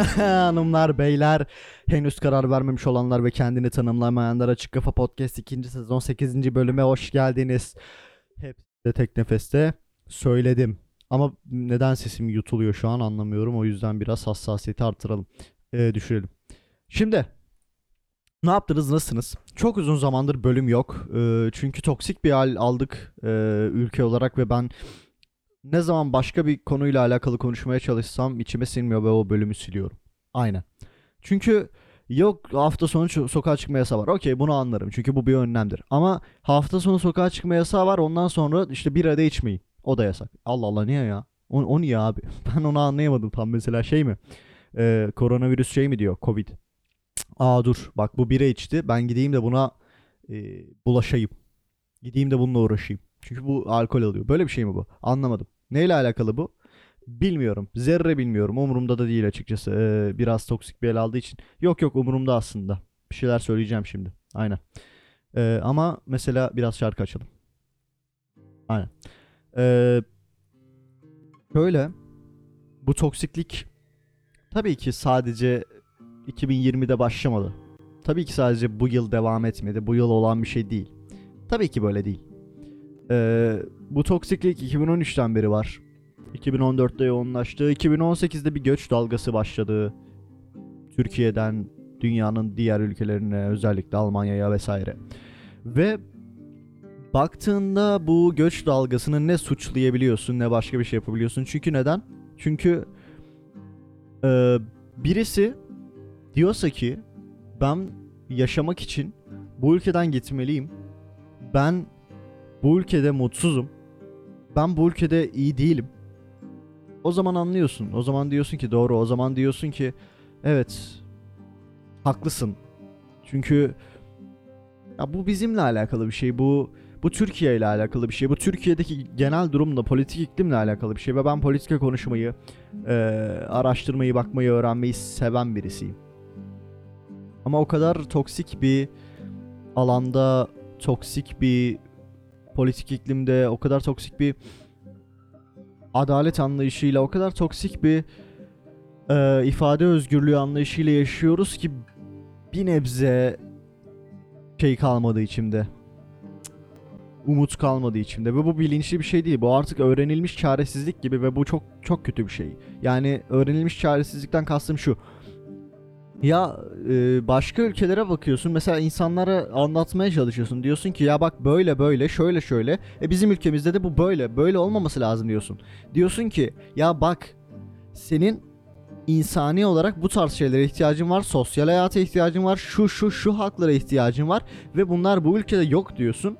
Hanımlar, beyler, henüz karar vermemiş olanlar ve kendini tanımlamayanlar Açık Kafa Podcast 2. sezon 8. bölüme hoş geldiniz. Hep de tek nefeste söyledim. Ama neden sesim yutuluyor şu an anlamıyorum. O yüzden biraz hassasiyeti artıralım. Ee, düşürelim. Şimdi ne yaptınız nasılsınız? Çok uzun zamandır bölüm yok. Ee, çünkü toksik bir hal aldık e, ülke olarak ve ben ne zaman başka bir konuyla alakalı konuşmaya çalışsam içime sinmiyor ve o bölümü siliyorum. Aynen. Çünkü yok hafta sonu sokağa çıkma yasağı var. Okey bunu anlarım çünkü bu bir önlemdir. Ama hafta sonu sokağa çıkma yasağı var ondan sonra işte bir da içmeyin. O da yasak. Allah Allah niye ya? O, o niye abi? Ben onu anlayamadım tam mesela şey mi? Ee, koronavirüs şey mi diyor? Covid. Aa dur bak bu bira içti. Ben gideyim de buna e, bulaşayım. Gideyim de bununla uğraşayım. Çünkü bu alkol alıyor. Böyle bir şey mi bu? Anlamadım. Neyle alakalı bu? Bilmiyorum. Zerre bilmiyorum. Umurumda da değil açıkçası. Ee, biraz toksik bir el aldığı için. Yok yok umurumda aslında. Bir şeyler söyleyeceğim şimdi. Aynen. Ee, ama mesela biraz şarkı açalım. Aynen. Ee, şöyle. Bu toksiklik tabii ki sadece 2020'de başlamadı. Tabii ki sadece bu yıl devam etmedi. Bu yıl olan bir şey değil. Tabii ki böyle değil. Ee, bu toksiklik 2013'ten beri var. 2014'te yoğunlaştı. 2018'de bir göç dalgası başladı. Türkiye'den dünyanın diğer ülkelerine özellikle Almanya'ya vesaire. Ve baktığında bu göç dalgasını ne suçlayabiliyorsun ne başka bir şey yapabiliyorsun. Çünkü neden? Çünkü e, birisi diyorsa ki ben yaşamak için bu ülkeden gitmeliyim. Ben bu ülkede mutsuzum. Ben bu ülkede iyi değilim. O zaman anlıyorsun. O zaman diyorsun ki doğru. O zaman diyorsun ki evet haklısın. Çünkü ya bu bizimle alakalı bir şey. Bu bu Türkiye ile alakalı bir şey. Bu Türkiye'deki genel durumla, politik iklimle alakalı bir şey ve ben politika konuşmayı, eee, araştırmayı, bakmayı, öğrenmeyi seven birisiyim. Ama o kadar toksik bir alanda, toksik bir politik iklimde, o kadar toksik bir adalet anlayışıyla, o kadar toksik bir eee, ifade özgürlüğü anlayışıyla yaşıyoruz ki bir nebze şey kalmadı içimde. Umut kalmadı içimde ve bu bilinçli bir şey değil. Bu artık öğrenilmiş çaresizlik gibi ve bu çok çok kötü bir şey. Yani öğrenilmiş çaresizlikten kastım şu. Ya e, başka ülkelere bakıyorsun mesela insanlara anlatmaya çalışıyorsun diyorsun ki ya bak böyle böyle şöyle şöyle e bizim ülkemizde de bu böyle böyle olmaması lazım diyorsun. Diyorsun ki ya bak senin insani olarak bu tarz şeylere ihtiyacın var, sosyal hayata ihtiyacın var, şu şu şu haklara ihtiyacın var ve bunlar bu ülkede yok diyorsun.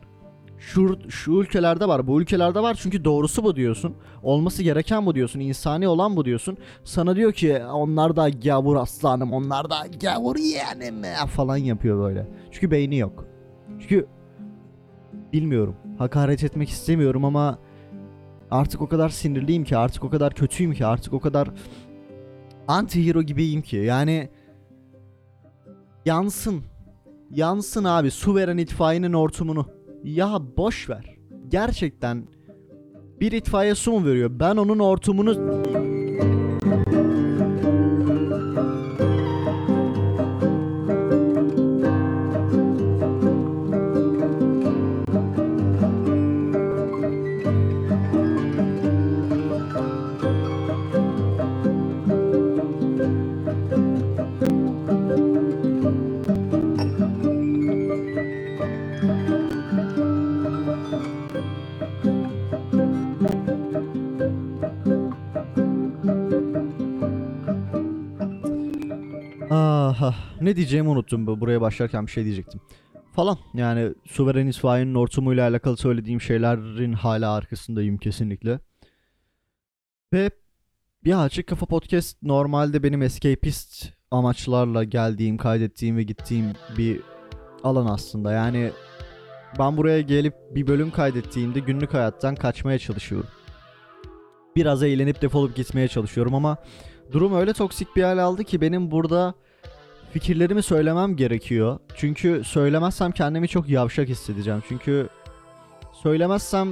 Şu, şu ülkelerde var, bu ülkelerde var çünkü doğrusu bu diyorsun. Olması gereken bu diyorsun, insani olan bu diyorsun. Sana diyor ki onlar da gavur aslanım, onlar da gavur yeğenim falan yapıyor böyle. Çünkü beyni yok. Çünkü bilmiyorum, hakaret etmek istemiyorum ama artık o kadar sinirliyim ki, artık o kadar kötüyüm ki, artık o kadar anti-hero gibiyim ki. Yani yansın. Yansın abi su veren itfaiyenin hortumunu. Ya boş ver. Gerçekten bir itfaiye su mu veriyor? Ben onun hortumunu ne diyeceğimi unuttum bu. Buraya başlarken bir şey diyecektim. Falan yani Suveren İsfahan'ın hortumuyla alakalı söylediğim şeylerin hala arkasındayım kesinlikle. Ve ya Açık Kafa Podcast normalde benim escapist amaçlarla geldiğim, kaydettiğim ve gittiğim bir alan aslında. Yani ben buraya gelip bir bölüm kaydettiğimde günlük hayattan kaçmaya çalışıyorum. Biraz eğlenip defolup gitmeye çalışıyorum ama durum öyle toksik bir hal aldı ki benim burada fikirlerimi söylemem gerekiyor. Çünkü söylemezsem kendimi çok yavşak hissedeceğim. Çünkü söylemezsem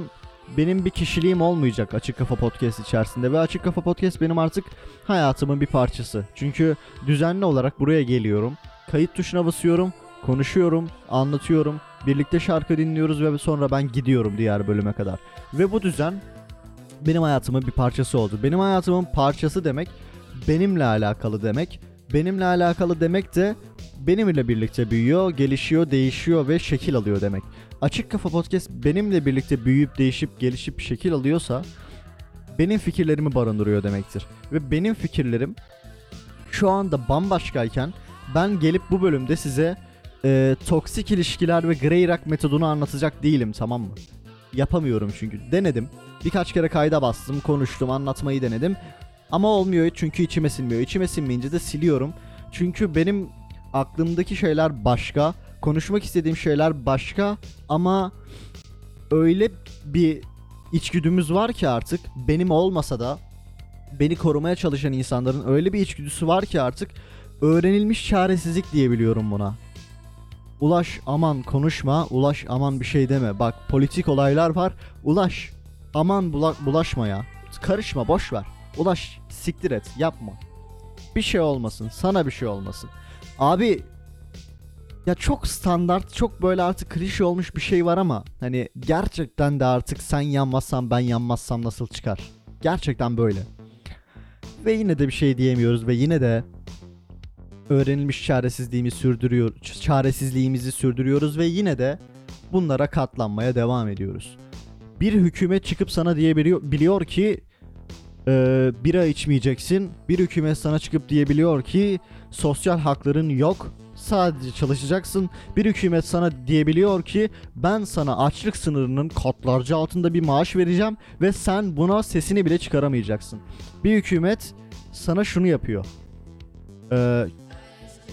benim bir kişiliğim olmayacak Açık Kafa Podcast içerisinde ve Açık Kafa Podcast benim artık hayatımın bir parçası. Çünkü düzenli olarak buraya geliyorum. Kayıt tuşuna basıyorum, konuşuyorum, anlatıyorum. Birlikte şarkı dinliyoruz ve sonra ben gidiyorum diğer bölüme kadar. Ve bu düzen benim hayatımın bir parçası oldu. Benim hayatımın parçası demek benimle alakalı demek. Benimle alakalı demek de benimle birlikte büyüyor, gelişiyor, değişiyor ve şekil alıyor demek. Açık Kafa Podcast benimle birlikte büyüyüp, değişip, gelişip şekil alıyorsa benim fikirlerimi barındırıyor demektir. Ve benim fikirlerim şu anda bambaşkayken ben gelip bu bölümde size e, toksik ilişkiler ve grey rock metodunu anlatacak değilim tamam mı? Yapamıyorum çünkü. Denedim. Birkaç kere kayda bastım, konuştum, anlatmayı denedim. Ama olmuyor çünkü içime sinmiyor. İçime sinmeyince de siliyorum. Çünkü benim aklımdaki şeyler başka, konuşmak istediğim şeyler başka ama öyle bir içgüdümüz var ki artık benim olmasa da beni korumaya çalışan insanların öyle bir içgüdüsü var ki artık öğrenilmiş çaresizlik diyebiliyorum buna. Ulaş aman konuşma, ulaş aman bir şey deme. Bak politik olaylar var. Ulaş aman bula- bulaşma ya. Karışma boş ver. Ulaş siktir et yapma. Bir şey olmasın sana bir şey olmasın. Abi ya çok standart çok böyle artık klişe olmuş bir şey var ama hani gerçekten de artık sen yanmazsan ben yanmazsam nasıl çıkar? Gerçekten böyle. Ve yine de bir şey diyemiyoruz ve yine de öğrenilmiş çaresizliğimizi sürdürüyor çaresizliğimizi sürdürüyoruz ve yine de bunlara katlanmaya devam ediyoruz. Bir hükümet çıkıp sana diyebiliyor biliyor ki e, bira içmeyeceksin. Bir hükümet sana çıkıp diyebiliyor ki sosyal hakların yok. Sadece çalışacaksın. Bir hükümet sana diyebiliyor ki ben sana açlık sınırının katlarca altında bir maaş vereceğim ve sen buna sesini bile çıkaramayacaksın. Bir hükümet sana şunu yapıyor. Ee,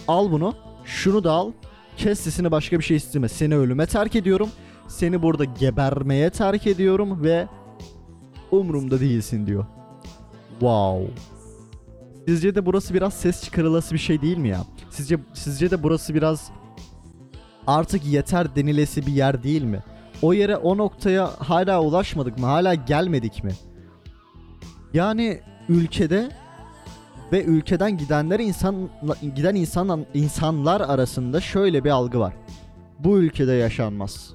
al bunu, şunu da al, kes sesini başka bir şey isteme. Seni ölüme terk ediyorum. Seni burada gebermeye terk ediyorum ve umurumda değilsin diyor. Wow. Sizce de burası biraz ses çıkarılası bir şey değil mi ya? Sizce sizce de burası biraz artık yeter denilesi bir yer değil mi? O yere o noktaya hala ulaşmadık mı? Hala gelmedik mi? Yani ülkede ve ülkeden gidenler insan giden insan insanlar arasında şöyle bir algı var. Bu ülkede yaşanmaz.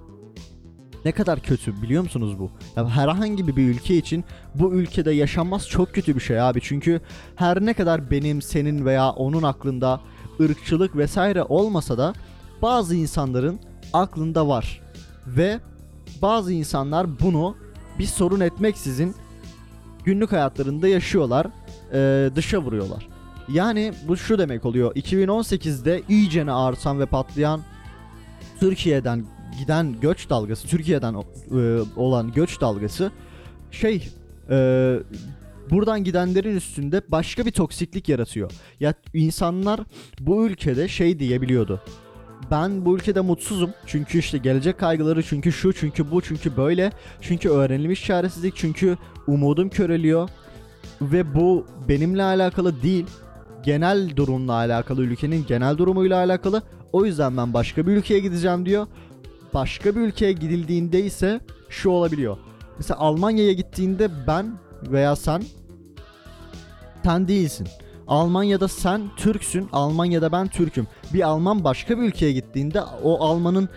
Ne kadar kötü biliyor musunuz bu? Ya herhangi bir ülke için bu ülkede yaşanmaz çok kötü bir şey abi. Çünkü her ne kadar benim, senin veya onun aklında ırkçılık vesaire olmasa da bazı insanların aklında var. Ve bazı insanlar bunu bir sorun etmeksizin günlük hayatlarında yaşıyorlar, e, dışa vuruyorlar. Yani bu şu demek oluyor. 2018'de iyicene artan ve patlayan Türkiye'den giden göç dalgası, Türkiye'den e, olan göç dalgası şey e, buradan gidenlerin üstünde başka bir toksiklik yaratıyor. Ya insanlar bu ülkede şey diyebiliyordu. Ben bu ülkede mutsuzum. Çünkü işte gelecek kaygıları, çünkü şu, çünkü bu, çünkü böyle. Çünkü öğrenilmiş çaresizlik, çünkü umudum köreliyor. Ve bu benimle alakalı değil. Genel durumla alakalı, ülkenin genel durumuyla alakalı. O yüzden ben başka bir ülkeye gideceğim diyor. Başka bir ülkeye gidildiğinde ise şu olabiliyor. Mesela Almanya'ya gittiğinde ben veya sen sen değilsin. Almanya'da sen Türksün, Almanya'da ben Türk'üm. Bir Alman başka bir ülkeye gittiğinde o Almanın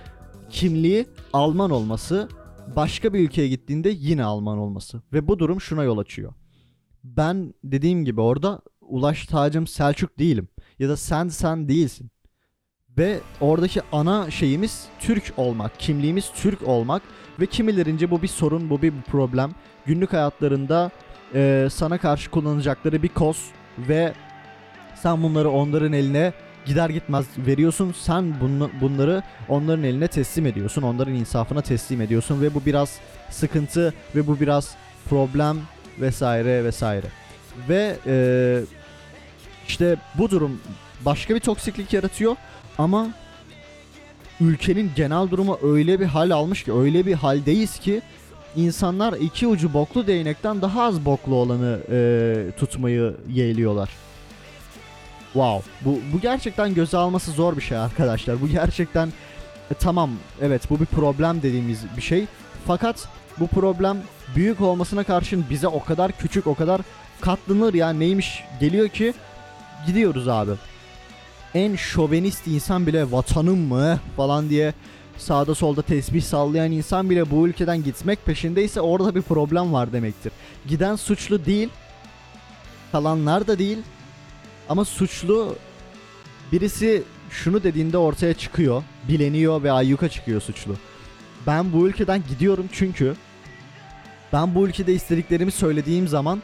kimliği Alman olması, başka bir ülkeye gittiğinde yine Alman olması. Ve bu durum şuna yol açıyor. Ben dediğim gibi orada Ulaş Tacım Selçuk değilim. Ya da sen sen değilsin. Ve oradaki ana şeyimiz Türk olmak, kimliğimiz Türk olmak ve kimilerince bu bir sorun, bu bir problem. Günlük hayatlarında e, sana karşı kullanacakları bir koz ve sen bunları onların eline gider gitmez veriyorsun. Sen bunu, bunları onların eline teslim ediyorsun. Onların insafına teslim ediyorsun ve bu biraz sıkıntı ve bu biraz problem vesaire vesaire. Ve e, işte bu durum başka bir toksiklik yaratıyor ama ülkenin genel durumu öyle bir hal almış ki öyle bir haldeyiz ki insanlar iki ucu boklu değnekten daha az boklu olanı e, tutmayı yeğliyorlar. Wow. Bu, bu gerçekten göze alması zor bir şey arkadaşlar. Bu gerçekten e, tamam evet bu bir problem dediğimiz bir şey. Fakat bu problem büyük olmasına karşın bize o kadar küçük, o kadar katlanır ya neymiş geliyor ki gidiyoruz abi. En şovenist insan bile vatanım mı falan diye sağda solda tesbih sallayan insan bile bu ülkeden gitmek peşindeyse orada bir problem var demektir. Giden suçlu değil, kalanlar da değil ama suçlu birisi şunu dediğinde ortaya çıkıyor, bileniyor ve ayyuka çıkıyor suçlu. Ben bu ülkeden gidiyorum çünkü ben bu ülkede istediklerimi söylediğim zaman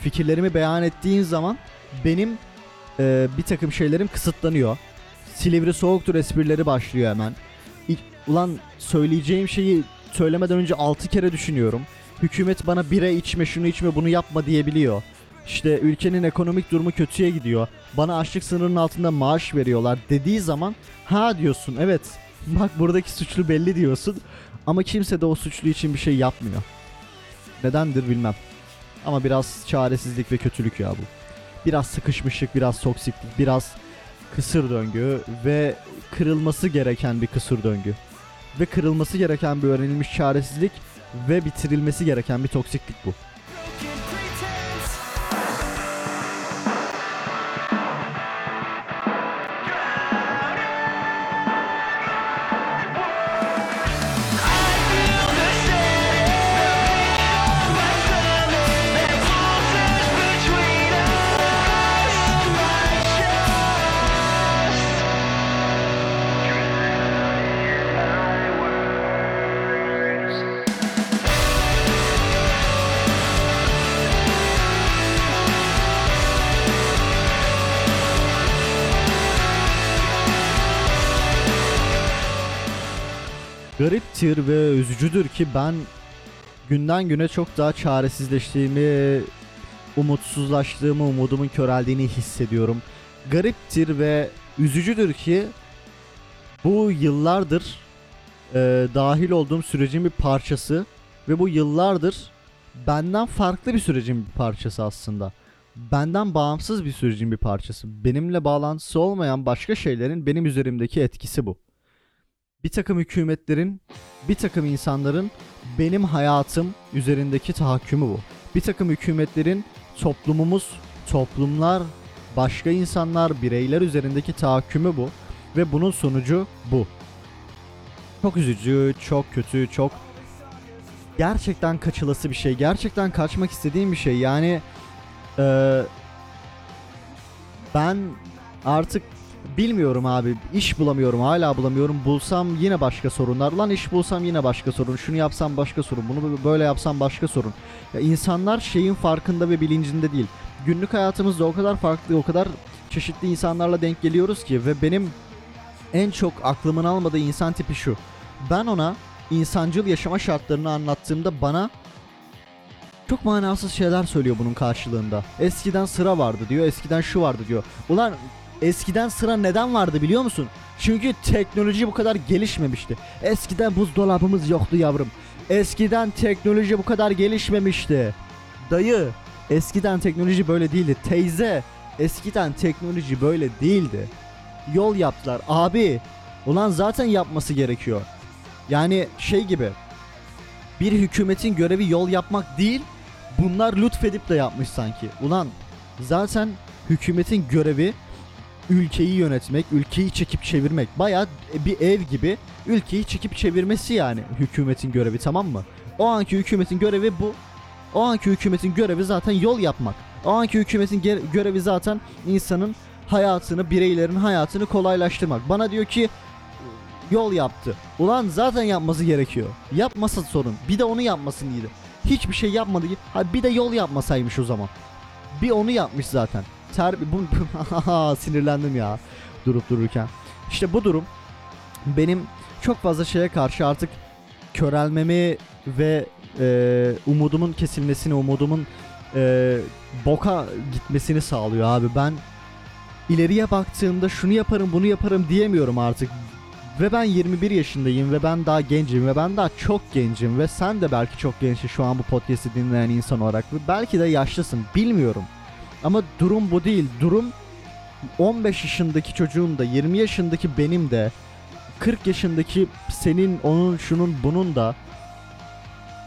fikirlerimi beyan ettiğim zaman benim e, bir takım şeylerim kısıtlanıyor. Silivri soğuktur esprileri başlıyor hemen. İ- Ulan söyleyeceğim şeyi söylemeden önce 6 kere düşünüyorum. Hükümet bana bire içme şunu içme bunu yapma diyebiliyor. İşte ülkenin ekonomik durumu kötüye gidiyor. Bana açlık sınırının altında maaş veriyorlar dediği zaman ha diyorsun evet bak buradaki suçlu belli diyorsun. Ama kimse de o suçlu için bir şey yapmıyor. Nedendir bilmem. Ama biraz çaresizlik ve kötülük ya bu. Biraz sıkışmışlık, biraz toksiklik, biraz kısır döngü ve kırılması gereken bir kısır döngü. Ve kırılması gereken bir öğrenilmiş çaresizlik ve bitirilmesi gereken bir toksiklik bu. Gariptir ve üzücüdür ki ben günden güne çok daha çaresizleştiğimi, umutsuzlaştığımı, umudumun köreldiğini hissediyorum. Gariptir ve üzücüdür ki bu yıllardır e, dahil olduğum sürecin bir parçası ve bu yıllardır benden farklı bir sürecin bir parçası aslında. Benden bağımsız bir sürecin bir parçası. Benimle bağlantısı olmayan başka şeylerin benim üzerimdeki etkisi bu bir takım hükümetlerin, bir takım insanların benim hayatım üzerindeki tahakkümü bu. Bir takım hükümetlerin toplumumuz, toplumlar, başka insanlar, bireyler üzerindeki tahakkümü bu. Ve bunun sonucu bu. Çok üzücü, çok kötü, çok gerçekten kaçılası bir şey. Gerçekten kaçmak istediğim bir şey. Yani eee, ben artık Bilmiyorum abi. iş bulamıyorum. Hala bulamıyorum. Bulsam yine başka sorunlar. Lan iş bulsam yine başka sorun. Şunu yapsam başka sorun. Bunu böyle yapsam başka sorun. Ya insanlar şeyin farkında ve bilincinde değil. Günlük hayatımızda o kadar farklı, o kadar çeşitli insanlarla denk geliyoruz ki ve benim en çok aklımın almadığı insan tipi şu. Ben ona insancıl yaşama şartlarını anlattığımda bana çok manasız şeyler söylüyor bunun karşılığında. Eskiden sıra vardı diyor, eskiden şu vardı diyor. Ulan eskiden sıra neden vardı biliyor musun? Çünkü teknoloji bu kadar gelişmemişti. Eskiden buzdolabımız yoktu yavrum. Eskiden teknoloji bu kadar gelişmemişti. Dayı, eskiden teknoloji böyle değildi. Teyze, eskiden teknoloji böyle değildi. Yol yaptılar. Abi, ulan zaten yapması gerekiyor. Yani şey gibi. Bir hükümetin görevi yol yapmak değil, bunlar lütfedip de yapmış sanki. Ulan zaten hükümetin görevi ülkeyi yönetmek, ülkeyi çekip çevirmek. Baya bir ev gibi ülkeyi çekip çevirmesi yani hükümetin görevi tamam mı? O anki hükümetin görevi bu. O anki hükümetin görevi zaten yol yapmak. O anki hükümetin görevi zaten insanın hayatını, bireylerin hayatını kolaylaştırmak. Bana diyor ki yol yaptı. Ulan zaten yapması gerekiyor. Yapmasa sorun. Bir de onu yapmasın iyiydi. Hiçbir şey yapmadı. Ha bir de yol yapmasaymış o zaman. Bir onu yapmış zaten. Ter bu sinirlendim ya durup dururken. İşte bu durum benim çok fazla şeye karşı artık körelmemi ve e, umudumun kesilmesini, umudumun e, boka gitmesini sağlıyor abi. Ben ileriye baktığımda şunu yaparım, bunu yaparım diyemiyorum artık. Ve ben 21 yaşındayım ve ben daha gencim ve ben daha çok gencim ve sen de belki çok gençsin şu an bu podcast'i dinleyen insan olarak ve belki de yaşlısın bilmiyorum. Ama durum bu değil. Durum 15 yaşındaki çocuğun da 20 yaşındaki benim de 40 yaşındaki senin onun şunun bunun da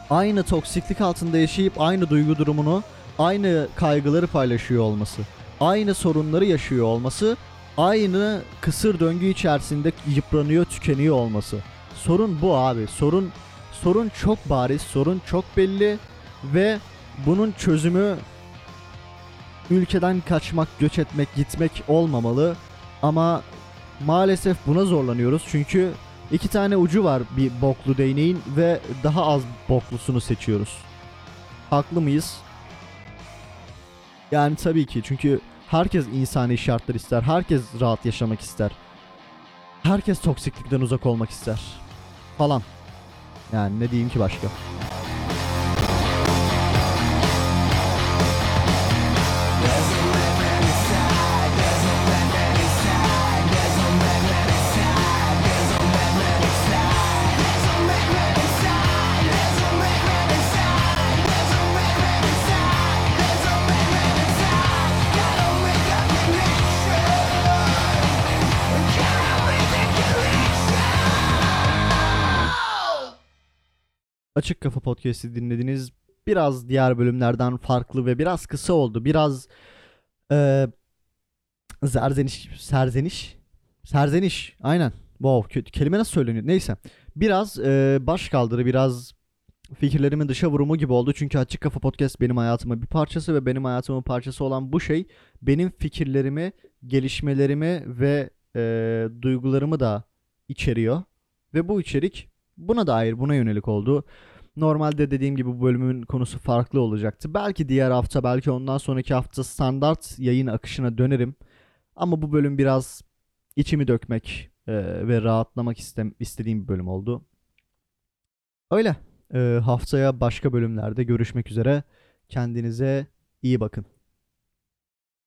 aynı toksiklik altında yaşayıp aynı duygu durumunu, aynı kaygıları paylaşıyor olması, aynı sorunları yaşıyor olması, aynı kısır döngü içerisinde yıpranıyor, tükeniyor olması. Sorun bu abi. Sorun sorun çok bariz, sorun çok belli ve bunun çözümü ülkeden kaçmak, göç etmek, gitmek olmamalı. Ama maalesef buna zorlanıyoruz çünkü iki tane ucu var bir boklu değneğin ve daha az boklusunu seçiyoruz. Haklı mıyız? Yani tabii ki çünkü herkes insani şartlar ister, herkes rahat yaşamak ister. Herkes toksiklikten uzak olmak ister. Falan. Yani ne diyeyim ki başka? Açık Kafa Podcast'i dinlediniz. Biraz diğer bölümlerden farklı ve biraz kısa oldu. Biraz eee zerzeniş, serzeniş, serzeniş. Aynen. Wow, kötü kelime nasıl söyleniyor? Neyse. Biraz eee baş kaldırı, biraz fikirlerimin dışa vurumu gibi oldu. Çünkü Açık Kafa Podcast benim hayatımın bir parçası ve benim hayatımın parçası olan bu şey benim fikirlerimi, gelişmelerimi ve eee, duygularımı da içeriyor. Ve bu içerik buna dair, buna yönelik oldu. Normalde dediğim gibi bu bölümün konusu farklı olacaktı. Belki diğer hafta, belki ondan sonraki hafta standart yayın akışına dönerim. Ama bu bölüm biraz içimi dökmek e, ve rahatlamak istem istediğim bir bölüm oldu. Öyle. E, haftaya başka bölümlerde görüşmek üzere. Kendinize iyi bakın.